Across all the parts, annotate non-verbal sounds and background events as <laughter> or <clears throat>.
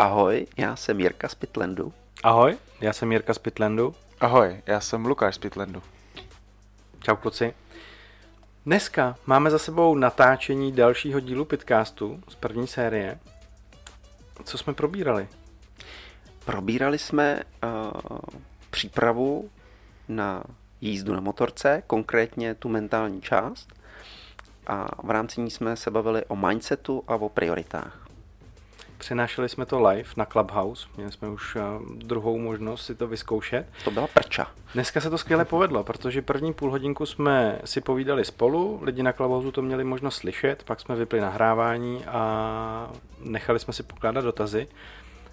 Ahoj, já jsem Jirka z Pitlandu. Ahoj, já jsem Jirka z Pitlandu. Ahoj, já jsem Lukáš z Pitlandu. Čau kluci. Dneska máme za sebou natáčení dalšího dílu Pitcastu z první série. Co jsme probírali? Probírali jsme uh, přípravu na jízdu na motorce, konkrétně tu mentální část. A v rámci ní jsme se bavili o mindsetu a o prioritách. Přenášeli jsme to live na Clubhouse, měli jsme už eh, druhou možnost si to vyzkoušet. To byla prča. Dneska se to skvěle povedlo, protože první půl hodinku jsme si povídali spolu, lidi na Clubhouse to měli možnost slyšet, pak jsme vypli nahrávání a nechali jsme si pokládat dotazy.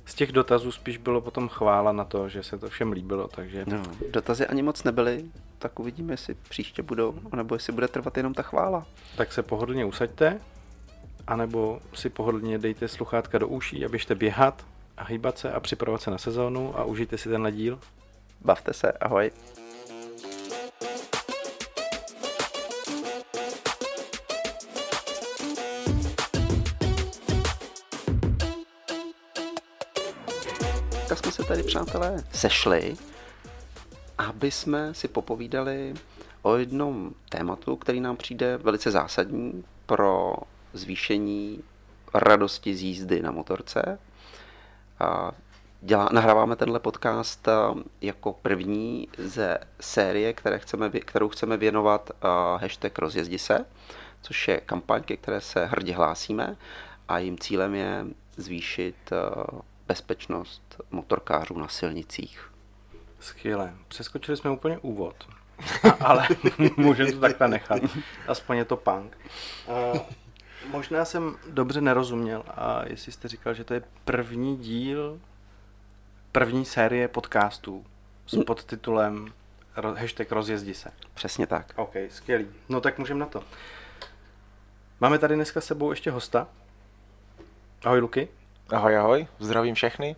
Z těch dotazů spíš bylo potom chvála na to, že se to všem líbilo, takže... No, dotazy ani moc nebyly, tak uvidíme, jestli příště budou, nebo jestli bude trvat jenom ta chvála. Tak se pohodlně usaďte, anebo si pohodlně dejte sluchátka do uší a běžte běhat a hýbat se a připravovat se na sezónu a užijte si tenhle díl. Bavte se, ahoj. Tak jsme se tady, přátelé, sešli, aby jsme si popovídali o jednom tématu, který nám přijde velice zásadní pro zvýšení radosti z jízdy na motorce. A dělá, nahráváme tenhle podcast jako první ze série, které chceme, kterou chceme věnovat hashtag rozjezdi se, což je kampaň, ke které se hrdě hlásíme a jím cílem je zvýšit bezpečnost motorkářů na silnicích. Skvěle. Přeskočili jsme úplně úvod, ale <laughs> můžeme to takhle nechat. Aspoň je to punk. Možná jsem dobře nerozuměl a jestli jste říkal, že to je první díl první série podcastů s podtitulem hashtag rozjezdi se. Přesně tak. OK, skvělý. No tak můžeme na to. Máme tady dneska s sebou ještě hosta. Ahoj Luky. Ahoj, ahoj, zdravím všechny.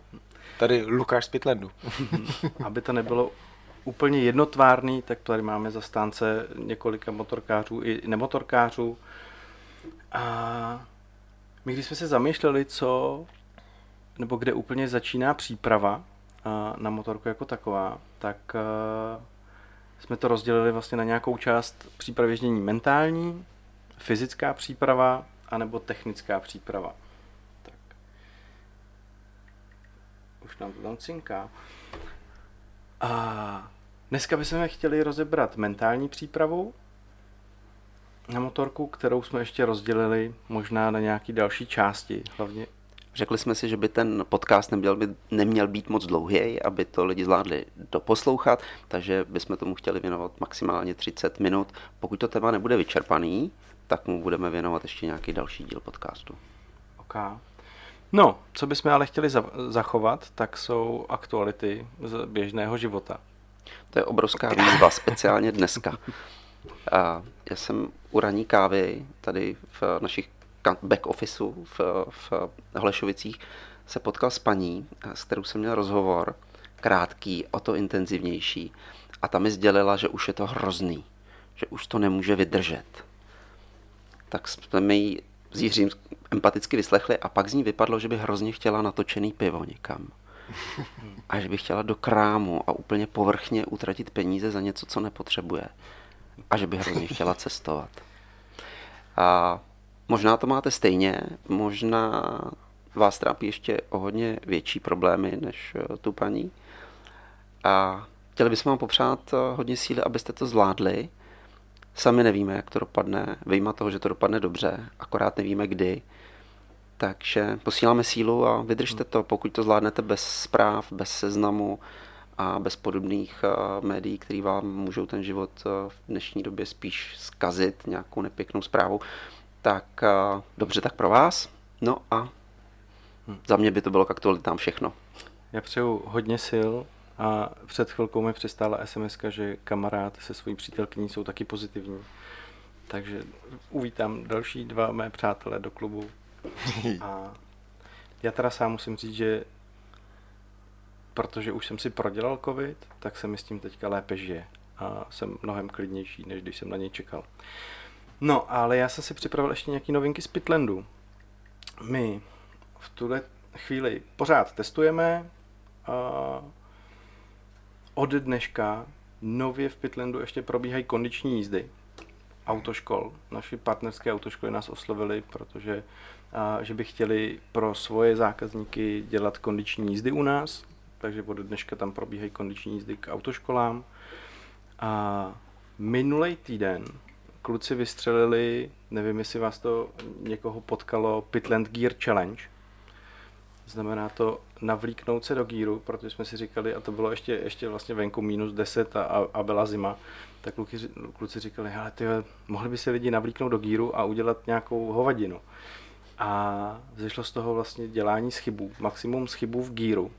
Tady Lukáš z Pitlandu. <laughs> Aby to nebylo úplně jednotvárný, tak tady máme zastánce několika motorkářů i nemotorkářů. A my když jsme se zamýšleli, co nebo kde úplně začíná příprava na motorku jako taková, tak jsme to rozdělili vlastně na nějakou část přípravy mentální, fyzická příprava, anebo technická příprava. Tak. Už nám to tam cinká. A dneska bychom chtěli rozebrat mentální přípravu, na motorku, kterou jsme ještě rozdělili možná na nějaké další části, hlavně. Řekli jsme si, že by ten podcast neměl být, neměl být moc dlouhý, aby to lidi zvládli doposlouchat, takže bychom tomu chtěli věnovat maximálně 30 minut. Pokud to téma nebude vyčerpaný, tak mu budeme věnovat ještě nějaký další díl podcastu. OK. No, co bychom ale chtěli za- zachovat, tak jsou aktuality z běžného života. To je obrovská výzva, speciálně dneska. <laughs> A já jsem u raní kávy tady v našich back officeu v, v Holešovicích se potkal s paní, s kterou jsem měl rozhovor, krátký, o to intenzivnější. A ta mi sdělila, že už je to hrozný, že už to nemůže vydržet. Tak jsme mi ji s Jiřím empaticky vyslechli a pak z ní vypadlo, že by hrozně chtěla natočený pivo někam. <laughs> A že by chtěla do krámu a úplně povrchně utratit peníze za něco, co nepotřebuje a že by hrozně chtěla cestovat. A možná to máte stejně, možná vás trápí ještě o hodně větší problémy než eh, tu paní. A chtěli bychom vám popřát eh, hodně síly, abyste to zvládli. Sami nevíme, jak to dopadne, vyjma toho, že to dopadne dobře, akorát nevíme kdy. Takže posíláme sílu a vydržte to, pokud to zvládnete bez zpráv, bez seznamu, a bez podobných eh, médií, které vám můžou ten život eh, v dnešní době spíš zkazit nějakou nepěknou zprávu, tak eh, dobře tak pro vás. No a za mě by to bylo k aktualitám všechno. Já přeju hodně sil a před chvilkou mi přistála SMS, že kamarád se svojí přítelkyní jsou taky pozitivní. Takže uvítám další dva mé přátelé do klubu. <laughs> A já teda sám musím říct, že protože už jsem si prodělal covid, tak se mi s tím teďka lépe žije a jsem mnohem klidnější, než když jsem na něj čekal. No, ale já jsem si připravil ještě nějaké novinky z Pitlandu. My v tuhle chvíli pořád testujeme. Od dneška nově v Pitlandu ještě probíhají kondiční jízdy autoškol. Naši partnerské autoškoly nás oslovili, protože a, že by chtěli pro svoje zákazníky dělat kondiční jízdy u nás, takže od dneška tam probíhají kondiční jízdy k autoškolám. A minulý týden kluci vystřelili, nevím, jestli vás to někoho potkalo, Pitland Gear Challenge. Znamená to navlíknout se do gíru, protože jsme si říkali, a to bylo ještě, ještě vlastně venku minus 10 a, a byla zima, tak kluci, kluci říkali, hele, ty, mohli by si lidi navlíknout do gíru a udělat nějakou hovadinu. A vzešlo z toho vlastně dělání schybů, maximum schybů v gíru.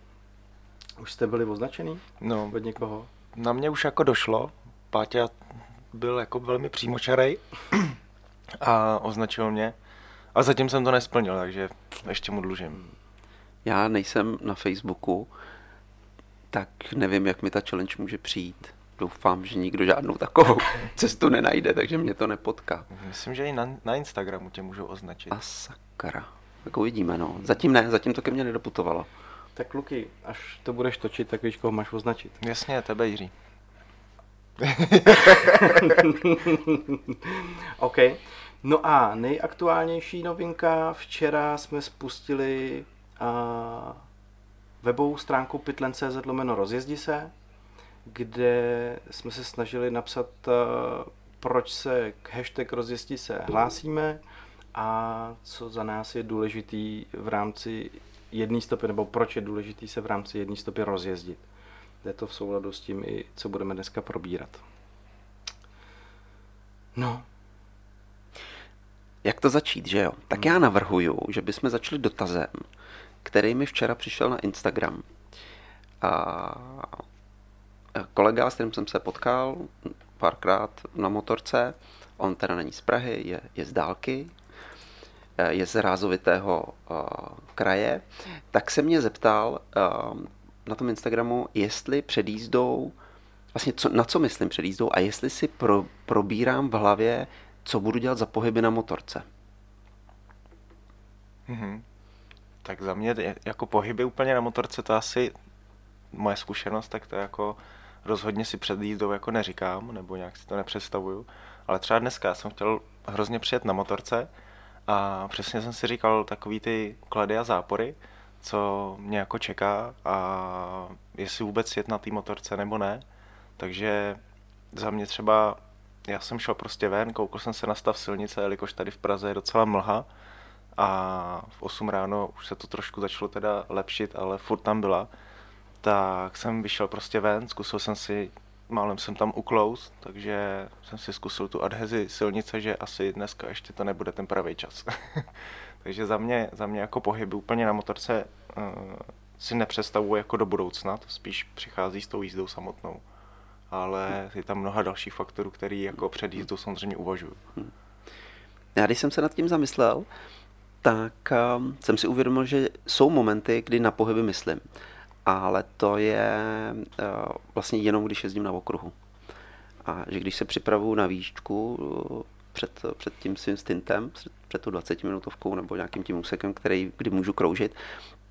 Už jste byli označený? No, od někoho? Na mě už jako došlo. Páťa byl jako velmi přímočarej <clears throat> a označil mě. A zatím jsem to nesplnil, takže ještě mu dlužím. Já nejsem na Facebooku, tak nevím, jak mi ta challenge může přijít. Doufám, že nikdo žádnou takovou <laughs> cestu nenajde, takže mě to nepotká. Myslím, že i na, na Instagramu tě můžou označit. A sakra. Tak uvidíme, no. Zatím ne, zatím to ke mně nedoputovalo. Tak Luky, až to budeš točit, tak víš, koho máš označit. Jasně, tebe Jiří. <laughs> OK. No a nejaktuálnější novinka, včera jsme spustili uh, webovou stránku pytlen.cz lomeno rozjezdi se, kde jsme se snažili napsat, uh, proč se k hashtag rozjezdi se hlásíme a co za nás je důležitý v rámci jedné stopy, nebo proč je důležitý se v rámci jedné stopy rozjezdit. Je to v souladu s tím i co budeme dneska probírat. No. Jak to začít, že jo? Tak já navrhuju, že bychom začali dotazem, který mi včera přišel na Instagram. A kolega, s kterým jsem se potkal párkrát na motorce, on teda není z Prahy, je, je z dálky, je z rázovitého uh, kraje, tak se mě zeptal uh, na tom Instagramu, jestli před jízdou, vlastně co, na co myslím před jízdou a jestli si pro, probírám v hlavě, co budu dělat za pohyby na motorce. Mm-hmm. Tak za mě jako pohyby úplně na motorce, to asi moje zkušenost, tak to jako rozhodně si před jízdou jako neříkám, nebo nějak si to nepředstavuju. Ale třeba dneska jsem chtěl hrozně přijet na motorce a přesně jsem si říkal takový ty klady a zápory, co mě jako čeká a jestli vůbec jet na té motorce nebo ne. Takže za mě třeba, já jsem šel prostě ven, koukal jsem se na stav silnice, jelikož tady v Praze je docela mlha a v 8 ráno už se to trošku začalo teda lepšit, ale furt tam byla. Tak jsem vyšel prostě ven, zkusil jsem si, málem jsem tam uklous, takže jsem si zkusil tu adhezi silnice, že asi dneska ještě to nebude ten pravý čas. <laughs> Takže za mě, za mě jako pohyby úplně na motorce uh, si nepředstavuji jako do budoucna, to spíš přichází s tou jízdou samotnou. Ale je tam mnoha dalších faktorů, který jako před jízdou samozřejmě uvažuji. Já když jsem se nad tím zamyslel, tak um, jsem si uvědomil, že jsou momenty, kdy na pohyby myslím. Ale to je uh, vlastně jenom, když jezdím na okruhu. A že když se připravuju na výšku, uh, před, před tím svým stintem, před, před tu 20 minutovkou nebo nějakým tím úsekem, který, kdy můžu kroužit,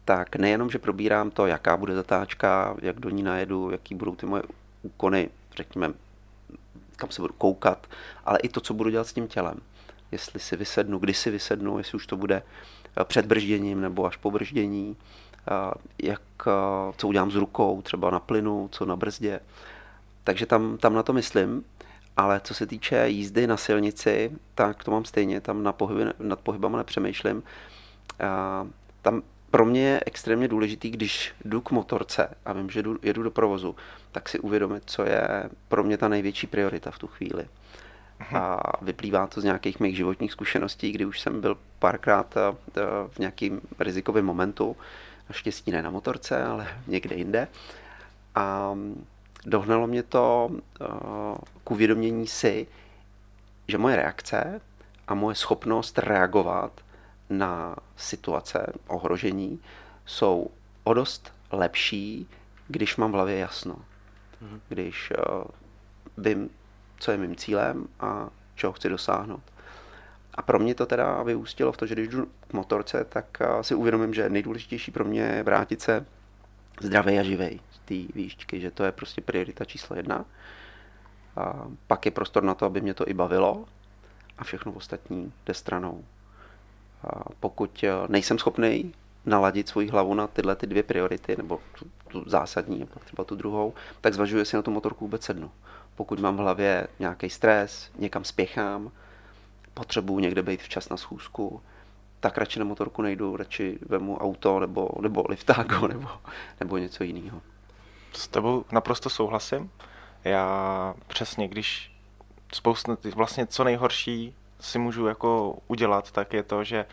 tak nejenom, že probírám to, jaká bude zatáčka, jak do ní najedu, jaký budou ty moje úkony, řekněme, kam se budu koukat, ale i to, co budu dělat s tím tělem. Jestli si vysednu, kdy si vysednu, jestli už to bude eh, před bržděním nebo až po brždění, eh, jak, eh, co udělám s rukou, třeba na plynu, co na brzdě. Takže tam, tam na to myslím ale co se týče jízdy na silnici, tak to mám stejně, tam na pohyby, nad pohybama nepřemýšlím. A tam pro mě je extrémně důležitý, když jdu k motorce a vím, že jdu, jedu do provozu, tak si uvědomit, co je pro mě ta největší priorita v tu chvíli. A vyplývá to z nějakých mých životních zkušeností, kdy už jsem byl párkrát eh, v nějakým rizikovém momentu, naštěstí ne na motorce, ale někde jinde. A dohnalo mě to eh, k uvědomění si, že moje reakce a moje schopnost reagovat na situace ohrožení jsou o dost lepší, když mám v hlavě jasno. Mhm. Když uh, vím, co je mým cílem a čeho chci dosáhnout. A pro mě to teda vyústilo v to, že když jdu k motorce, tak si uvědomím, že nejdůležitější pro mě je vrátit se zdravý a živej z té výšťky, že to je prostě priorita číslo jedna. A pak je prostor na to, aby mě to i bavilo a všechno ostatní jde stranou. A pokud eh, nejsem schopný naladit svoji hlavu na tyhle ty dvě priority, nebo tu, tu zásadní, nebo třeba tu druhou, tak zvažuji, jestli na tu motorku vůbec sednu. Pokud mám v hlavě nějaký stres, někam spěchám, potřebuji někde být včas na schůzku, tak radši na motorku nejdu, radši vemu auto nebo, nebo liftágo <laughs> nebo, nebo něco jiného. S tebou naprosto souhlasím. Já přesně, když spoustu, vlastně co nejhorší si můžu jako udělat, tak je to, že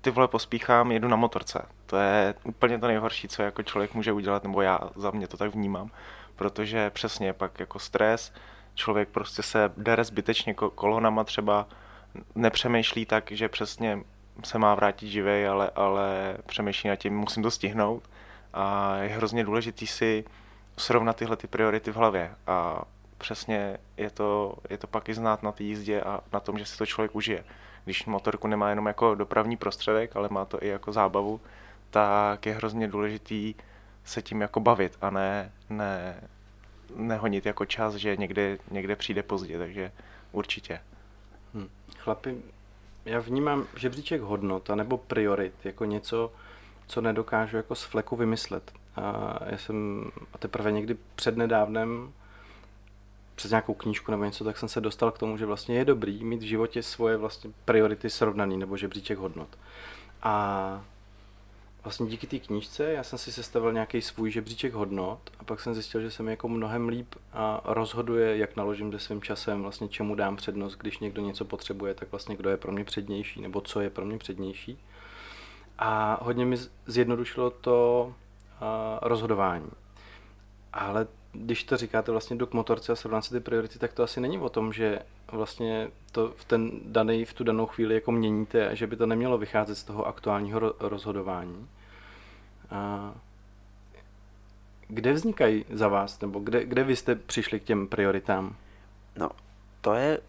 ty vole pospíchám, jedu na motorce. To je úplně to nejhorší, co jako člověk může udělat, nebo já za mě to tak vnímám, protože přesně pak jako stres, člověk prostě se dere zbytečně kolonama třeba, nepřemýšlí tak, že přesně se má vrátit živej, ale, ale přemýšlí nad tím, musím to stihnout a je hrozně důležitý si srovnat tyhle ty priority v hlavě a přesně je to, je to pak i znát na té jízdě a na tom, že si to člověk užije. Když motorku nemá jenom jako dopravní prostředek, ale má to i jako zábavu, tak je hrozně důležitý se tím jako bavit a ne, ne nehonit jako čas, že někde, někde přijde pozdě, takže určitě. Chlapi, já vnímám žebříček hodnot nebo priorit jako něco, co nedokážu jako z fleku vymyslet. A já jsem a teprve někdy přednedávnem přes nějakou knížku nebo něco, tak jsem se dostal k tomu, že vlastně je dobrý mít v životě svoje vlastně priority srovnaný nebo žebříček hodnot. A vlastně díky té knížce já jsem si sestavil nějaký svůj žebříček hodnot a pak jsem zjistil, že se mi jako mnohem líp a rozhoduje, jak naložím se svým časem, vlastně čemu dám přednost, když někdo něco potřebuje, tak vlastně kdo je pro mě přednější nebo co je pro mě přednější. A hodně mi zjednodušilo to rozhodování. Ale když to říkáte vlastně do k motorce a srovnat si ty priority, tak to asi není o tom, že vlastně to v, ten daný, v tu danou chvíli jako měníte a že by to nemělo vycházet z toho aktuálního rozhodování. A kde vznikají za vás, nebo kde, kde vy jste přišli k těm prioritám? No, to je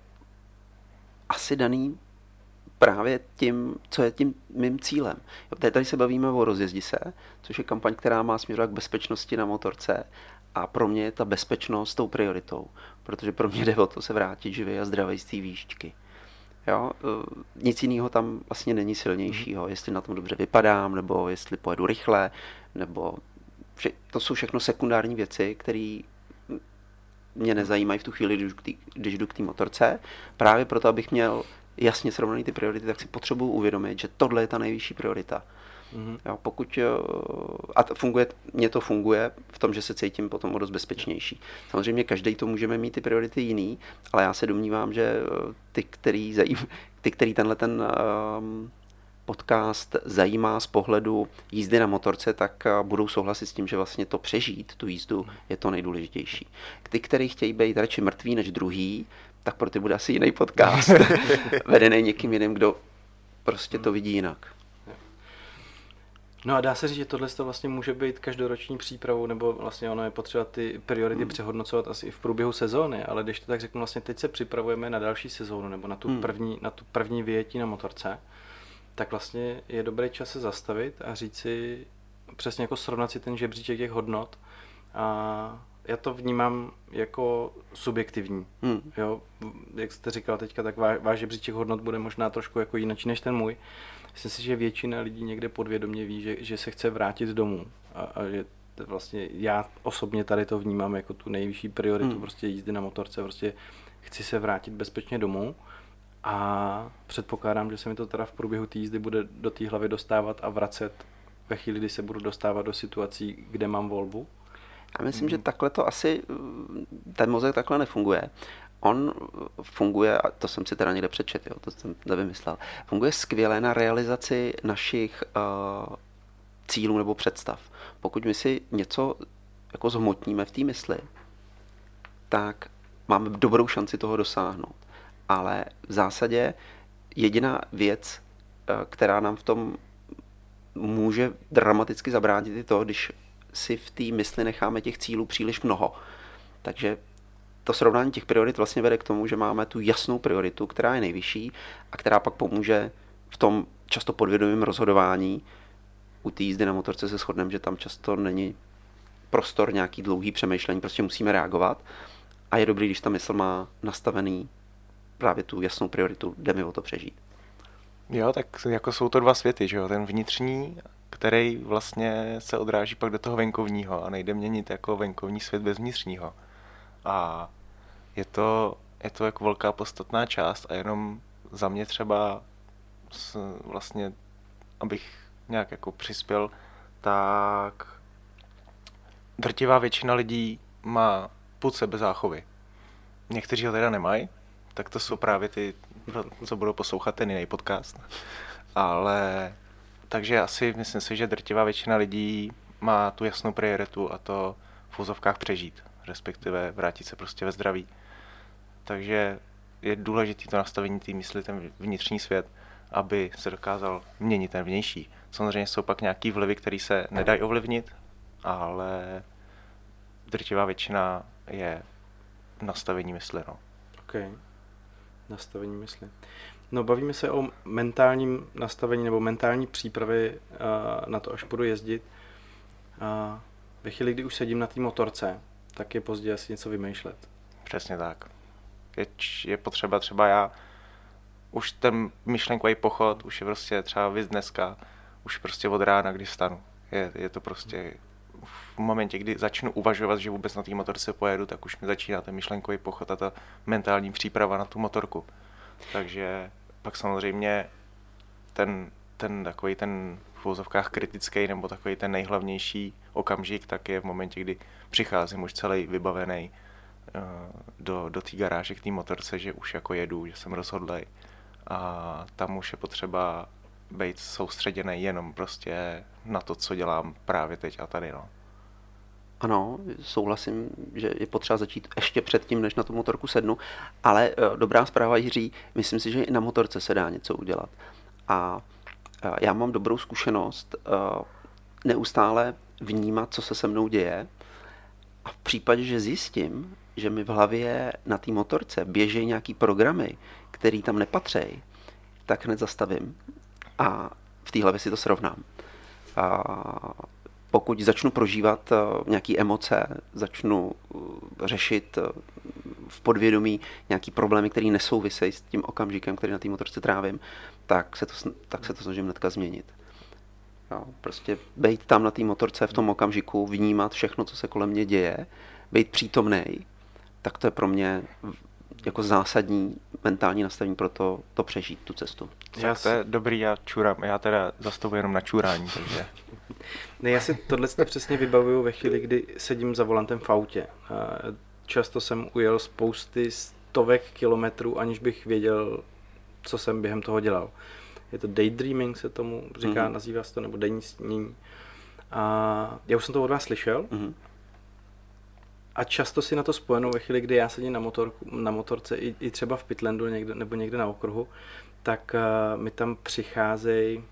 asi daný právě tím, co je tím mým cílem. Tady se bavíme o rozjezdi se, což je kampaň, která má směrovat k bezpečnosti na motorce a pro mě je ta bezpečnost tou prioritou, protože pro mě jde o to se vrátit živý a zdravý z té výšťky. Jo? E, nic jiného tam vlastně není silnějšího, jestli na tom dobře vypadám, nebo jestli pojedu rychle, nebo vše, to jsou všechno sekundární věci, které mě nezajímají v tu chvíli, když, když jdu k té motorce. Právě proto, abych měl jasně srovnaný ty priority, tak si potřebuji uvědomit, že tohle je ta nejvyšší priorita. Mm-hmm. Jo, pokud, eh, a funguje, mně to funguje v tom, že se cítím potom o dost bezpečnější. Samozřejmě každý to můžeme mít ty priority jiný, ale já se domnívám, že eh, ty, který, zajím, ty, který tenhle ten um, podcast zajímá z pohledu jízdy na motorce, tak budou souhlasit s tím, že vlastně to přežít, tu jízdu, je to nejdůležitější. Ty, který chtějí být radši mrtví než druhý, tak pro ty bude asi jiný podcast, <laughs> vedený někým jiným, kdo prostě to vidí jinak. No a dá se říct, že tohle to vlastně může být každoroční přípravou, nebo vlastně ono je potřeba ty priority hmm. přehodnocovat asi i v průběhu sezóny, ale když to tak řeknu, vlastně teď se připravujeme na další sezónu, nebo na tu, hmm. první, na tu první vyjetí na motorce, tak vlastně je dobrý čas se zastavit a říct si, přesně jako srovnat si ten žebříček těch hodnot a já to vnímám jako subjektivní. Hmm. Jo, jak jste říkal teďka, tak váš, váš žebříček hodnot bude možná trošku jako jiný než ten můj. Myslím si, že většina lidí někde podvědomě ví, že, že se chce vrátit domů a, a že vlastně já osobně tady to vnímám jako tu nejvyšší prioritu hmm. prostě jízdy na motorce, prostě chci se vrátit bezpečně domů a předpokládám, že se mi to teda v průběhu té jízdy bude do té hlavy dostávat a vracet ve chvíli, kdy se budu dostávat do situací, kde mám volbu. Já myslím, mm. že takhle to asi, ten mozek takhle nefunguje. On funguje, a to jsem si teda někde přečet, jo, to jsem nevymyslel, funguje skvěle na realizaci našich uh, cílů nebo představ. Pokud my si něco jako zhmotníme v té mysli, tak máme dobrou šanci toho dosáhnout. Ale v zásadě jediná věc, uh, která nám v tom může dramaticky zabránit, je to, když si v té mysli necháme těch cílů příliš mnoho. Takže to srovnání těch priorit vlastně vede k tomu, že máme tu jasnou prioritu, která je nejvyšší a která pak pomůže v tom často podvědomém rozhodování. U té jízdy na motorce se shodneme, že tam často není prostor nějaký dlouhý přemýšlení, prostě musíme reagovat. A je dobrý, když ta mysl má nastavený právě tu jasnou prioritu, jde mi o to přežít. Jo, tak jako jsou to dva světy, že jo? Ten vnitřní, který vlastně se odráží pak do toho venkovního a nejde měnit jako venkovní svět bez vnitřního. A je to, je to jako velká podstatná část a jenom za mě třeba s, vlastně, abych nějak jako přispěl, tak drtivá většina lidí má půd sebezáchovy. Někteří ho teda nemají, tak to jsou právě ty, co budou poslouchat ten jiný podcast. Ale takže asi myslím si, že drtivá většina lidí má tu jasnou prioritu a to v úzovkách přežít, respektive vrátit se prostě ve zdraví. Takže je důležité to nastavení té mysli, ten vnitřní svět, aby se dokázal měnit ten vnější. Samozřejmě jsou pak nějaký vlivy, které se nedají ovlivnit, ale drtivá většina je nastavení mysli. No. Okay nastavení mysli. No, bavíme se o mentálním nastavení nebo mentální přípravy uh, na to, až budu jezdit. Uh, ve chvíli, kdy už sedím na té motorce, tak je pozdě asi něco vymýšlet. Přesně tak. Je, je potřeba třeba já, už ten myšlenkový pochod, už je prostě třeba víc dneska, už prostě od rána, kdy vstanu. Je, je to prostě v momentě, kdy začnu uvažovat, že vůbec na té motorce pojedu, tak už mi začíná ten myšlenkový pochod a ta mentální příprava na tu motorku. Takže pak samozřejmě ten, ten takový ten v kritický nebo takový ten nejhlavnější okamžik, tak je v momentě, kdy přicházím už celý vybavený uh, do, do té garáže k té motorce, že už jako jedu, že jsem rozhodlej. A tam už je potřeba být soustředěný jenom prostě na to, co dělám právě teď a tady. No. Ano, souhlasím, že je potřeba začít ještě předtím, než na tu motorku sednu, ale uh, dobrá zpráva Jiří, myslím si, že i na motorce se dá něco udělat. A uh, já mám dobrou zkušenost neustále vnímat, co se se mnou děje a v případě, že zjistím, že mi v hlavě na té motorce běží nějaký programy, který tam nepatří, tak hned zastavím a v té hlavě si to srovnám. A pokud začnu prožívat eh, nějaké emoce, začnu eh, řešit eh, v podvědomí nějaký problémy, které nesouvisejí s tím okamžikem, který na té motorce trávím, tak se to, tak se to snažím hnedka změnit. Jo, prostě být tam na té motorce v tom okamžiku, vnímat všechno, co se kolem mě děje, být přítomný, tak to je pro mě jako zásadní mentální nastavení pro to, to přežít, tu cestu. Já to je dobrý, já čurám, já teda zastavuji jenom na čurání, takže... <laughs> Ne, já si tohle přesně vybavuju ve chvíli, kdy sedím za volantem v autě. Často jsem ujel spousty stovek kilometrů, aniž bych věděl, co jsem během toho dělal. Je to daydreaming, se tomu říká, mm-hmm. nazývá se to, nebo denní snění. A já už jsem to od vás slyšel, mm-hmm a často si na to spojenou ve chvíli, kdy já sedím na, motorku, na motorce i, i třeba v Pitlandu někde, nebo někde na okruhu, tak uh, mi tam přicházejí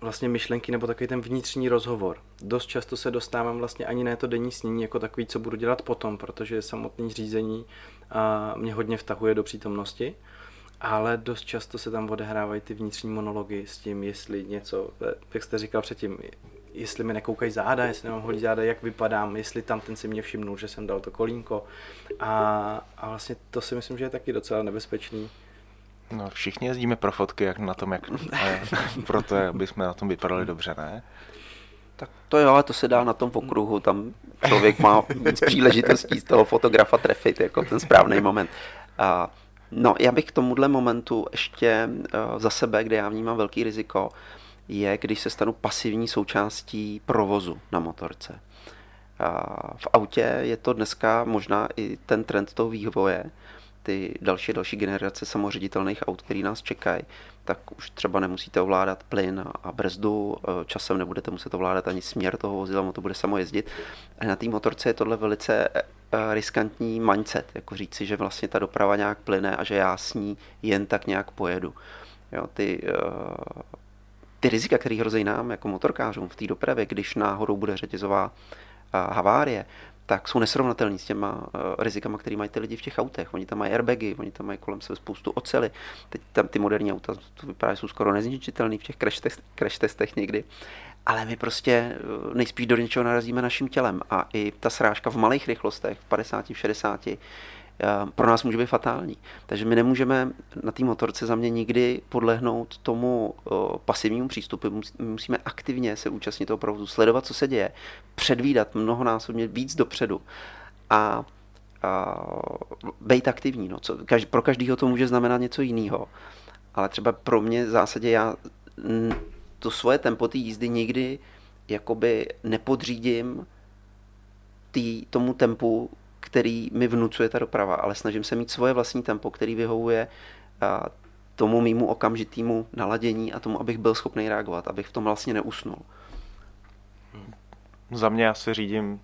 vlastně myšlenky nebo takový ten vnitřní rozhovor. Dost často se dostávám vlastně ani na to denní snění jako takový, co budu dělat potom, protože samotné řízení uh, mě hodně vtahuje do přítomnosti, ale dost často se tam odehrávají ty vnitřní monology s tím, jestli něco, jak jste říkal předtím, jestli mi nekoukají záda, jestli nemám holí záda, jak vypadám, jestli tam ten si mě všimnul, že jsem dal to kolínko. A, a vlastně to si myslím, že je taky docela nebezpečný. No, všichni jezdíme pro fotky, jak na tom, jak <laughs> proto, aby jsme na tom vypadali dobře, ne? Tak to jo, ale to se dá na tom okruhu, tam člověk má víc příležitostí z toho fotografa trefit, jako ten správný moment. A, no, já bych k tomuhle momentu ještě uh, za sebe, kde já vnímám velký riziko, je, když se stanu pasivní součástí provozu na motorce. V autě je to dneska možná i ten trend toho vývoje, ty další další generace samoředitelných aut, které nás čekají, tak už třeba nemusíte ovládat plyn a brzdu, e, časem nebudete muset ovládat ani směr toho vozidla, to bude samo jezdit. A na té motorce je tohle velice e, riskantní mindset, jako říci, že vlastně ta doprava nějak plyne a že já s ní jen tak nějak pojedu. Jo, ty e, ty rizika, které hrozí nám jako motorkářům v té dopravě, když náhodou bude řetězová havárie, tak jsou nesrovnatelný s těma uh, rizikama, které mají ty lidi v těch autech. Oni tam mají airbagy, oni tam mají kolem sebe spoustu ocely. Teď tam ty moderní auta, to vypadá, jsou skoro nezničitelný v těch crash, test, crash testech někdy. Ale my prostě eh, nejspíš do něčeho narazíme naším tělem. A i ta srážka v malých rychlostech, v 50, v 60, Eh, pro nás může být fatální. Takže my nemůžeme na té motorce za mě nikdy podlehnout tomu eh, pasivnímu přístupu. My musíme aktivně se účastnit toho provozu, sledovat, co se děje, předvídat mnohonásobně víc dopředu a, a být aktivní. No. Co, každý, pro každého to může znamenat něco jiného. Ale třeba pro mě v zásadě já to svoje tempo té jízdy nikdy jakoby nepodřídím tý, tomu tempu, který mi vnucuje ta doprava, ale snažím se mít svoje vlastní tempo, který vyhovuje tomu mýmu okamžitému naladění a tomu, abych byl schopný reagovat, abych v tom vlastně neusnul. Za mě já se řídím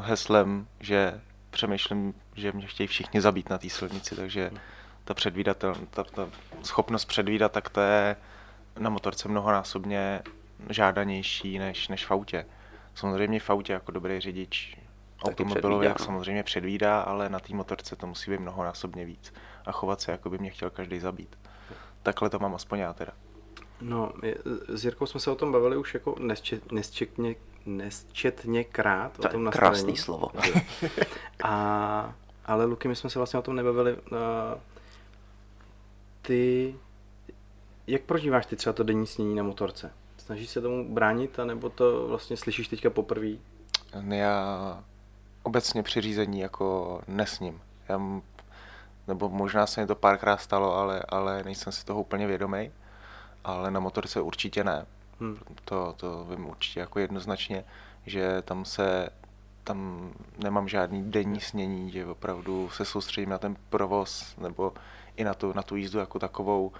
heslem, že přemýšlím, že mě chtějí všichni zabít na té silnici, takže ta, předvídatel, ta, ta schopnost předvídat, tak to je na motorce mnohonásobně žádanější než, než v autě. Samozřejmě v autě jako dobrý řidič automobilu, jak no. samozřejmě předvídá, ale na té motorce to musí být mnohonásobně víc a chovat se, jako by mě chtěl každý zabít. Takhle to mám aspoň já teda. No, s Jirkou jsme se o tom bavili už jako nesčet, nesčetně, nesčetně krát. To o tom je krásný slovo. A, ale Luky, my jsme se vlastně o tom nebavili. Uh, ty, jak prožíváš ty třeba to denní snění na motorce? Snažíš se tomu bránit, anebo to vlastně slyšíš teďka poprvé? Já obecně při řízení jako nesním. Já, nebo možná se mi to párkrát stalo, ale, ale nejsem si toho úplně vědomý. Ale na motorce určitě ne. Hmm. To, to vím určitě jako jednoznačně, že tam se tam nemám žádný denní snění, že opravdu se soustředím na ten provoz nebo i na tu, na tu jízdu jako takovou,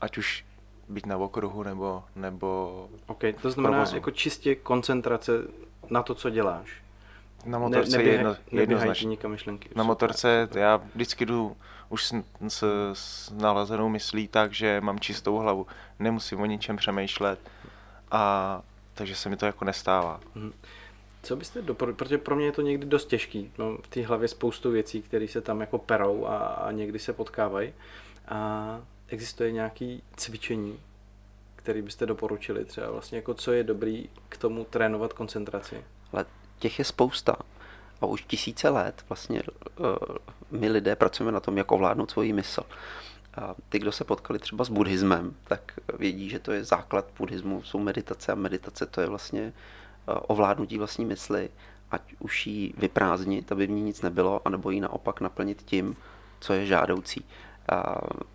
ať už být na okruhu nebo, nebo Ok, to znamená provozu. jako čistě koncentrace na to, co děláš. Na motorce ne, jedno, jednoznačně. nikam myšlenky. Na motorce já vždycky jdu už s, s, s nalazenou myslí tak, že mám čistou hlavu. Nemusím o ničem přemýšlet. A takže se mi to jako nestává. Hmm. Co byste doporučili, protože pro mě je to někdy dost těžký. No, v té hlavě spoustu věcí, které se tam jako perou a, a někdy se potkávají. A existuje nějaký cvičení, který byste doporučili třeba vlastně jako co je dobrý k tomu trénovat koncentraci? Ale těch je spousta. A už tisíce let vlastně uh, my lidé pracujeme na tom, jak ovládnout svoji mysl. A ty, kdo se potkali třeba s buddhismem, tak vědí, že to je základ buddhismu, jsou meditace a meditace to je vlastně uh, ovládnutí vlastní mysli, ať už ji vyprázdnit, aby v ní nic nebylo, anebo ji naopak naplnit tím, co je žádoucí. Uh,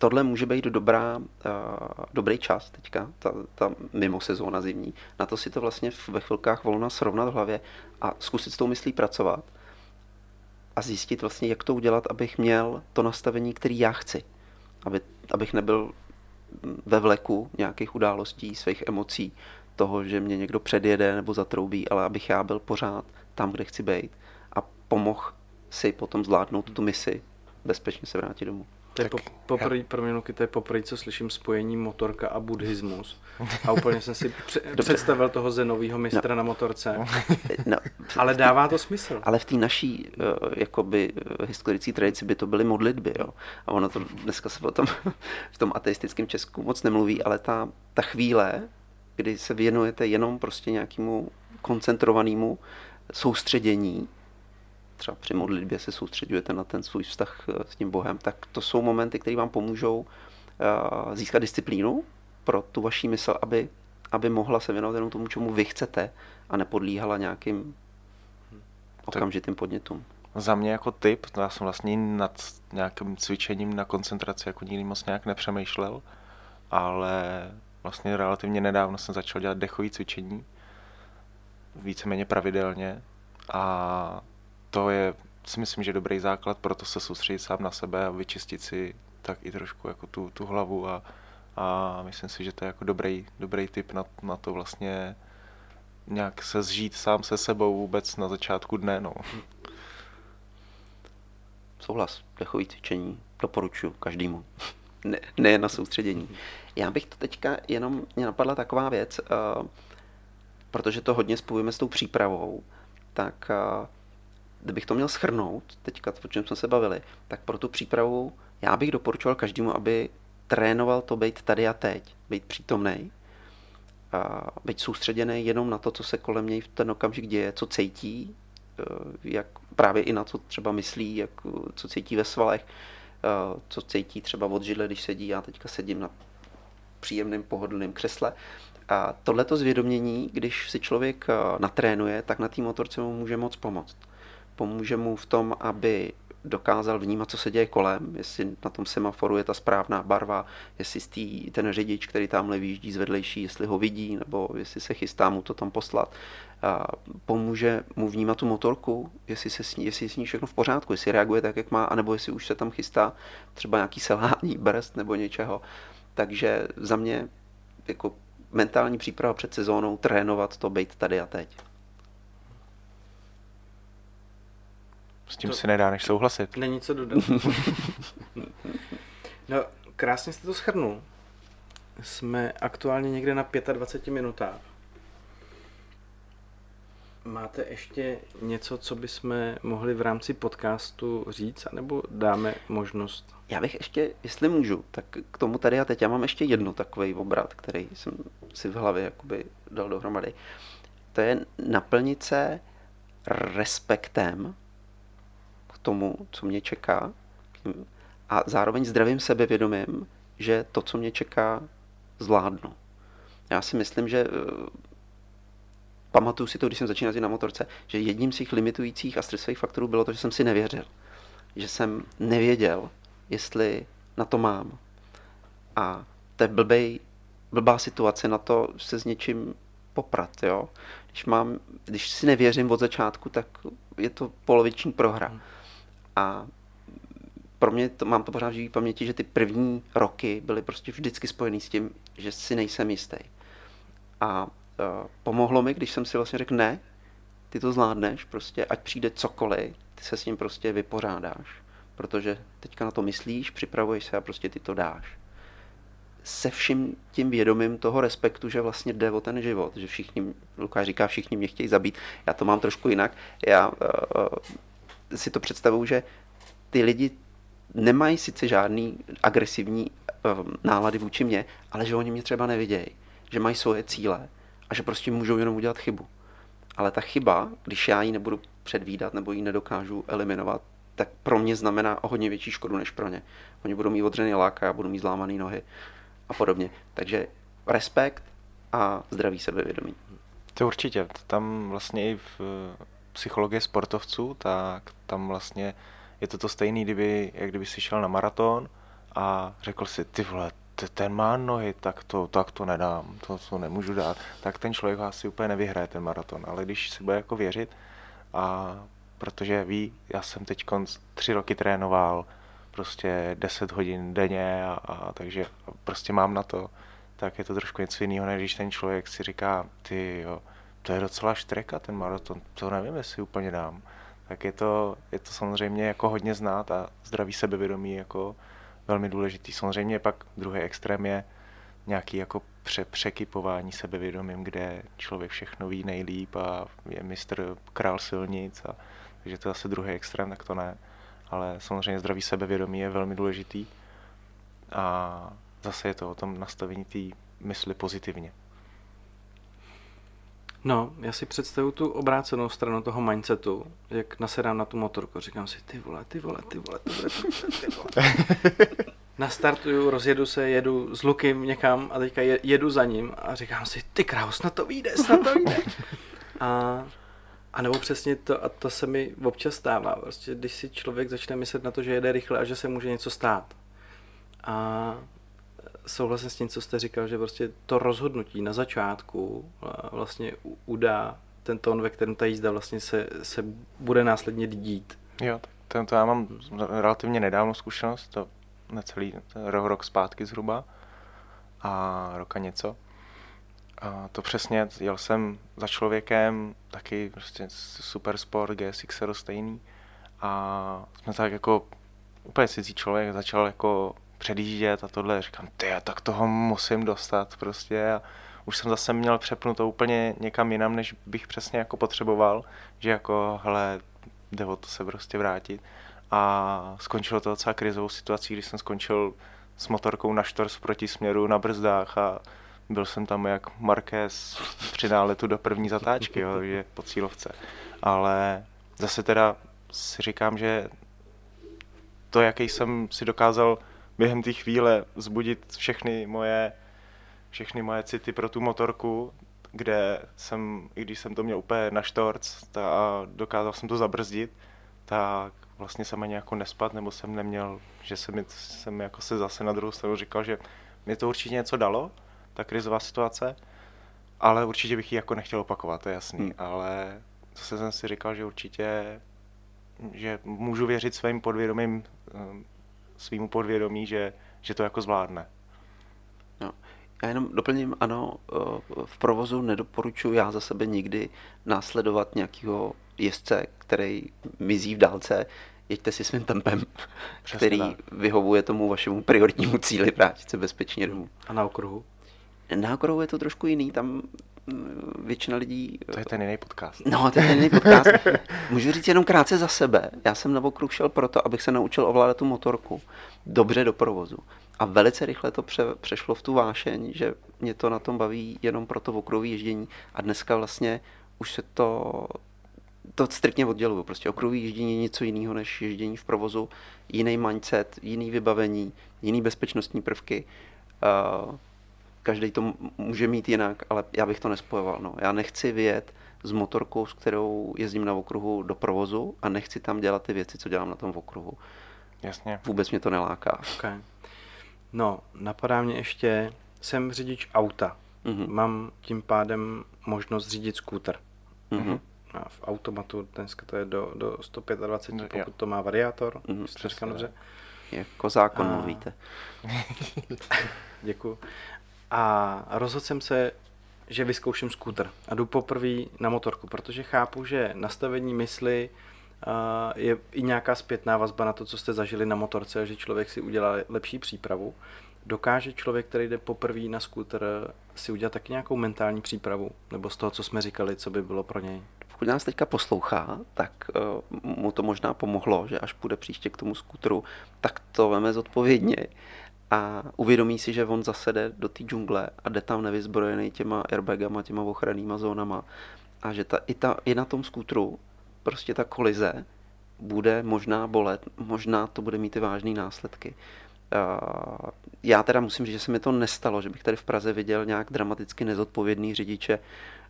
tohle může být dobrá, uh, dobrý čas teďka, ta, ta mimo sezóna zimní. Na to si to vlastně ve chvilkách volna srovnat v hlavě a zkusit s tou myslí pracovat a zjistit vlastně, jak to udělat, abych měl to nastavení, který já chci. Aby, abych nebyl ve vleku nějakých událostí, svých emocí, toho, že mě někdo předjede nebo zatroubí, ale abych já byl pořád tam, kde chci být a pomohl si potom zvládnout tu misi, bezpečně se vrátit domů. To je po, poprvé, pro mě to je poprvé, co slyším spojení motorka a buddhismus. <laughs> A úplně jsem si představil toho zenového mistra no. na motorce. <laughs> No. Ale dává to smysl. Ale v té naší uh, jakoby uh, historické tradici by to byly modlitby. Jo? A ono to dneska se o tom <laughs> v tom ateistickém Česku moc nemluví, ale ta, ta chvíle, kdy se věnujete jenom prostě nějakému koncentrovanému soustředění, třeba při modlitbě se soustředujete na ten svůj vztah eh, s tím Bohem, tak to jsou momenty, které vám pomůžou eh, získat disciplínu pro tu vaší mysl, aby, aby mohla se věnovat jenom tomu, čemu vy chcete a nepodlíhala nějakým okamžitým podnětům. Za mě jako typ, já jsem vlastně nad nějakým cvičením na koncentraci jako nikdy moc nějak nepřemýšlel, ale vlastně relativně nedávno jsem začal dělat dechové cvičení, víceméně pravidelně a to je si myslím, že dobrý základ pro to se soustředit sám na sebe a vyčistit si tak i trošku jako tu, tu hlavu a, a myslím si, že to je jako dobrý, dobrý tip na, na to vlastně nějak se zžít sám se sebou vůbec na začátku dne. No. Souhlas, dechový cvičení doporučuji každému. Ne, ne na soustředění. Já bych to teďka jenom, mě napadla taková věc, uh, protože to hodně spojujeme s tou přípravou tak kdybych to měl schrnout, teďka, o čem jsme se bavili, tak pro tu přípravu já bych doporučoval každému, aby trénoval to být tady a teď, být přítomný, být soustředěný jenom na to, co se kolem něj v ten okamžik děje, co cítí, e, jak právě i na to třeba myslí, jak, co cítí ve svalech, e, co cítí třeba od židle, když sedí, já teďka sedím na příjemném pohodlném křesle. A tohleto zvědomění, když si člověk e, natrénuje, tak na té motorce mu může moc pomoct. Pomůže mu v tom, aby dokázal vnímat, co se děje kolem, jestli na tom semaforu je ta správná barva, jestli stý, ten řidič, který tamhle vyjíždí z vedlejší, jestli ho vidí, nebo jestli se chystá mu to tam poslat. A pomůže mu vnímat tu motorku, jestli, se s ní, jestli je s ní všechno v pořádku, jestli reaguje tak, jak má, anebo jestli už se tam chystá třeba nějaký selhání, brst nebo něčeho. Takže za mě jako mentální příprava před sezónou, trénovat to, být tady a teď. S tím to si nedá než souhlasit. Není co dodat. <laughs> no, krásně jste to schrnul. Jsme aktuálně někde na 25 minutách. Máte ještě něco, co bychom mohli v rámci podcastu říct, anebo dáme možnost? Já bych ještě, jestli můžu, tak k tomu tady a teď já mám ještě jedno takový obrat, který jsem si v hlavě jakoby dal dohromady. To je naplnit se respektem tomu, co mě čeká a zároveň zdravým sebevědomím, že to, co mě čeká, zvládnu. Já si myslím, že eh, pamatuju si to, když jsem začínal na motorce, že jedním z těch limitujících a stresových faktorů bylo to, že jsem si nevěřil. Že jsem nevěděl, jestli na to mám. A to je blbej, blbá situace na to se s něčím poprat. Jo? Když, mám, když si nevěřím od začátku, tak je to poloviční prohra. Hmm. A pro mě to, mám to pořád v živý paměti, že ty první roky byly prostě vždycky spojený s tím, že si nejsem jistý. A uh, pomohlo mi, když jsem si vlastně řekl, ne, ty to zvládneš, prostě ať přijde cokoliv, ty se s ním prostě vypořádáš, protože teďka na to myslíš, připravuješ se a prostě ty to dáš. Se vším tím vědomím toho respektu, že vlastně jde o ten život, že všichni, Lukáš říká, všichni mě chtějí zabít, já to mám trošku jinak, já uh, si to představuju, že ty lidi nemají sice žádný agresivní um, nálady vůči mě, ale že oni mě třeba nevidějí, že mají svoje cíle a že prostě můžou jenom udělat chybu. Ale ta chyba, když já ji nebudu předvídat nebo ji nedokážu eliminovat, tak pro mě znamená o hodně větší škodu než pro ně. Oni budou mít odřený lák a já budu mít zlámaný nohy a podobně. Takže respekt a zdravý sebevědomí. To určitě. Tam vlastně i v psychologie sportovců, tak tam vlastně je to to stejný, kdyby, jak kdyby si šel na maraton a řekl si, ty vole, ten má nohy, tak to, tak to nedám, to, to nemůžu dát, tak ten člověk asi úplně nevyhraje ten maraton. Ale když si bude jako věřit, a protože ví, já jsem teď tři roky trénoval, prostě 10 hodin denně a, a takže prostě mám na to, tak je to trošku něco jiného, než když ten člověk si říká, ty jo, to je docela štreka ten maraton, to nevím, jestli úplně dám. Tak je to, je to samozřejmě jako hodně znát a zdravý sebevědomí jako velmi důležitý. Samozřejmě pak druhý extrém je nějaký jako pře- překypování sebevědomím, kde člověk všechno ví nejlíp a je mistr král silnic. A, takže to je zase druhý extrém, tak to ne. Ale samozřejmě zdravý sebevědomí je velmi důležitý. A zase je to o tom nastavení té mysli pozitivně. No, já si představuju tu obrácenou stranu toho mindsetu, jak nasedám na tu motorku, říkám si, ty vole, ty vole, ty vole, ty vole, ty vole. <laughs> Nastartuju, rozjedu se, jedu s Lukem někam a teďka jedu za ním a říkám si, ty krávo, snad to vyjde, snad to vyjde. A, a nebo přesně to, a to se mi občas stává, prostě, když si člověk začne myslet na to, že jede rychle a že se může něco stát. A souhlasím s tím, co jste říkal, že prostě to rozhodnutí na začátku vlastně udá ten tón, ve kterém ta jízda vlastně se, se bude následně dít. Jo, tak to já mám relativně nedávnou zkušenost, to necelý rok, rok zpátky zhruba a roka něco. A to přesně, jel jsem za člověkem, taky prostě super sport, GSX stejný a jsme tak jako úplně cizí člověk, začal jako předjíždět a tohle. Říkám, ty, tak toho musím dostat prostě. A už jsem zase měl přepnutou úplně někam jinam, než bych přesně jako potřeboval, že jako, hele, jde o to se prostě vrátit. A skončilo to docela krizovou situací, když jsem skončil s motorkou na štors proti směru na brzdách a byl jsem tam jak Marquez při náletu do první zatáčky, jo, že po cílovce. Ale zase teda si říkám, že to, jaký jsem si dokázal během té chvíle zbudit všechny moje, všechny moje city pro tu motorku, kde jsem, i když jsem to měl úplně na štorc ta, a dokázal jsem to zabrzdit, tak vlastně jsem ani jako nespat, nebo jsem neměl, že jsem, mi, jsem jako se zase na druhou stranu říkal, že mi to určitě něco dalo, ta krizová situace, ale určitě bych ji jako nechtěl opakovat, to je jasný, hmm. ale zase jsem si říkal, že určitě, že můžu věřit svým podvědomím, ehm, svýmu podvědomí, že, že to jako zvládne. No. Já jenom doplním, ano, eh, v provozu nedoporučuji já za sebe nikdy následovat nějakého jezdce, který mizí v dálce, jeďte si svým tempem, <laughs> Přesně který tak. vyhovuje tomu vašemu prioritnímu cíli vrátit se bezpečně domů. A na okruhu? Na okruhu je to trošku jiný, tam většina lidí... To je ten jiný podcast. No, to je ten jiný podcast. <laughs> Můžu říct jenom krátce za sebe. Já jsem na okruh šel proto, abych se naučil ovládat tu motorku dobře do provozu. A velice rychle to pře, přešlo v tu vášeň, že mě to na tom baví jenom pro to okruhové ježdění. A dneska vlastně už se to to striktně odděluju. Prostě okruhové ježdění je něco jiného než ježdění v provozu. Jiný mindset, jiný vybavení, jiný bezpečnostní prvky. Uh, každý to může mít jinak, ale já bych to nespojoval. No. Já nechci vyjet s motorkou, s kterou jezdím na okruhu do provozu a nechci tam dělat ty věci, co dělám na tom okruhu. Jasně. Vůbec mě to neláká. Okay. No, napadá mě ještě, jsem řidič auta. Mm-hmm. Mám tím pádem možnost řídit skúter. Mm-hmm. A v automatu dneska to je do, do 125, no, pokud to má variátor, mm-hmm. dobře. Jako zákon a... mluvíte. <laughs> Děkuji. A rozhodl jsem se, že vyzkouším skúter a jdu poprvé na motorku, protože chápu, že nastavení mysli je i nějaká zpětná vazba na to, co jste zažili na motorce, že člověk si udělá lepší přípravu. Dokáže člověk, který jde poprvé na skúter, si udělat taky nějakou mentální přípravu? Nebo z toho, co jsme říkali, co by bylo pro něj? Pokud nás teďka poslouchá, tak uh, mu to možná pomohlo, že až půjde příště k tomu skútru, tak to veme zodpovědně a uvědomí si, že on zase jde do té džungle a jde tam nevyzbrojený těma airbagama, těma ochrannýma zónama a že ta, i, ta, i na tom skútru prostě ta kolize bude možná bolet, možná to bude mít i vážné následky. Já teda musím říct, že se mi to nestalo, že bych tady v Praze viděl nějak dramaticky nezodpovědný řidiče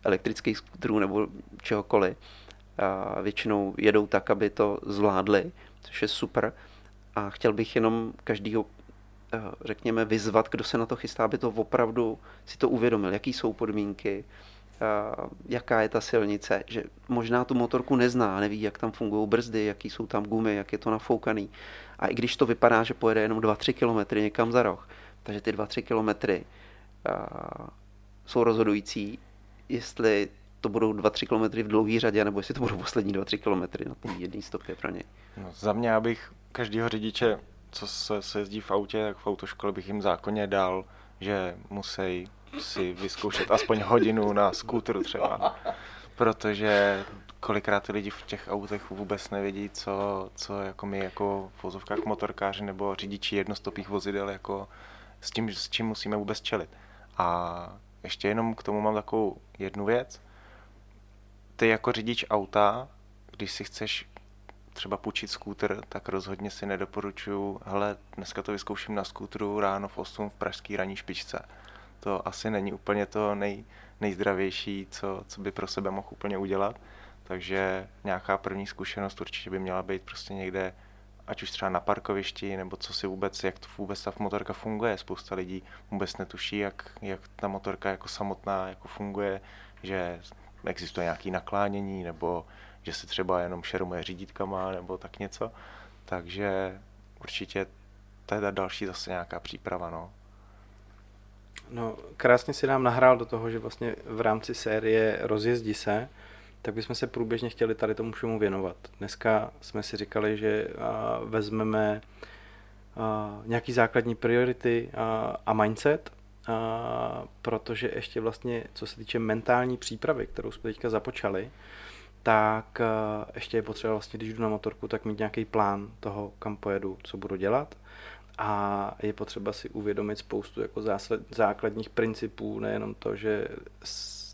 elektrických skutrů nebo čehokoliv. Většinou jedou tak, aby to zvládli, což je super. A chtěl bych jenom každýho řekněme, vyzvat, kdo se na to chystá, aby to opravdu si to uvědomil, jaký jsou podmínky, eh, jaká je ta silnice, že možná tu motorku nezná, neví, jak tam fungují brzdy, jaký jsou tam gumy, jak je to nafoukaný. A i když to vypadá, že pojede jenom 2-3 kilometry někam za roh, takže ty 2-3 kilometry eh, jsou rozhodující, jestli to budou 2-3 kilometry v dlouhé řadě, nebo jestli to budou poslední 2-3 kilometry na té jedné stopě pro něj. No, za mě, abych každého řidiče co se, se jezdí v autě, tak v autoškole bych jim zákonně dal, že musí si vyzkoušet aspoň hodinu na skútru třeba. Protože kolikrát ty lidi v těch autech vůbec nevědí, co, co jako my jako v vozovkách motorkáři nebo řidiči jednostopých vozidel, jako s tím, s čím musíme vůbec čelit. A ještě jenom k tomu mám takovou jednu věc. Ty jako řidič auta, když si chceš třeba půjčit skútr, tak rozhodně si nedoporučuju, hele, dneska to vyzkouším na skútru ráno v 8 v pražský ranní špičce. To asi není úplně to nej, nejzdravější, co, co by pro sebe mohl úplně udělat. Takže nějaká první zkušenost určitě by měla být prostě někde, ať už třeba na parkovišti, nebo co si vůbec, jak to vůbec ta motorka funguje. Spousta lidí vůbec netuší, jak, jak ta motorka jako samotná jako funguje, že existuje nějaké naklánění, nebo že se třeba jenom šermuje řídítkama nebo tak něco. Takže určitě to je další zase nějaká příprava. No. No, krásně si nám nahrál do toho, že vlastně v rámci série Rozjezdi se, tak bychom se průběžně chtěli tady tomu všemu věnovat. Dneska jsme si říkali, že vezmeme nějaký základní priority a mindset protože ještě vlastně, co se týče mentální přípravy, kterou jsme teďka započali, tak a, ještě je potřeba vlastně, když jdu na motorku, tak mít nějaký plán toho, kam pojedu, co budu dělat a je potřeba si uvědomit spoustu jako zásled, základních principů, nejenom to, že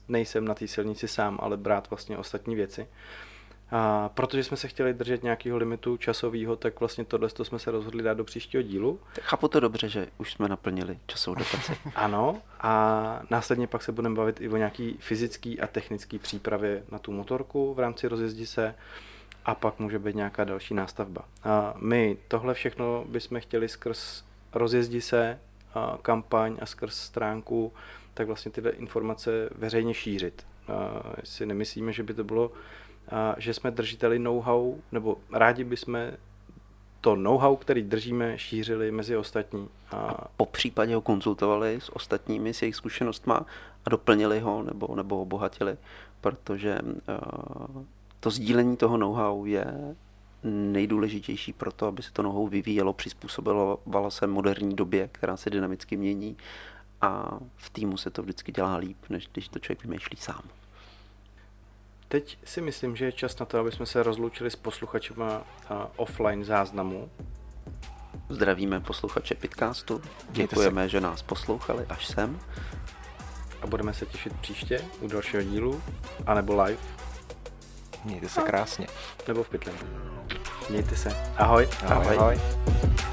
nejsem na té silnici sám, ale brát vlastně ostatní věci. A protože jsme se chtěli držet nějakého limitu časového, tak vlastně tohle jsme se rozhodli dát do příštího dílu. Tak chápu to dobře, že už jsme naplnili časovou dotaci. <laughs> ano, a následně pak se budeme bavit i o nějaký fyzický a technický přípravě na tu motorku v rámci rozjezdi se a pak může být nějaká další nástavba. A my tohle všechno bychom chtěli skrz rozjezdi se, a kampaň a skrz stránku, tak vlastně tyhle informace veřejně šířit. A si nemyslíme, že by to bylo, že jsme držiteli know-how, nebo rádi bychom to know-how, který držíme, šířili mezi ostatní. A... a po případě ho konzultovali s ostatními, s jejich zkušenostma a doplnili ho nebo, nebo obohatili, protože uh, to sdílení toho know-how je nejdůležitější pro to, aby se to know-how vyvíjelo, přizpůsobilo se moderní době, která se dynamicky mění a v týmu se to vždycky dělá líp, než když to člověk vymýšlí sám. Teď si myslím, že je čas na to, aby jsme se rozloučili s posluchačem offline záznamu. Zdravíme posluchače Pitcastu, děkujeme, že nás poslouchali až sem. A budeme se těšit příště u dalšího dílu, anebo live. Mějte se krásně. Nebo v pytli. Mějte se. Ahoj. Ahoj. ahoj. ahoj.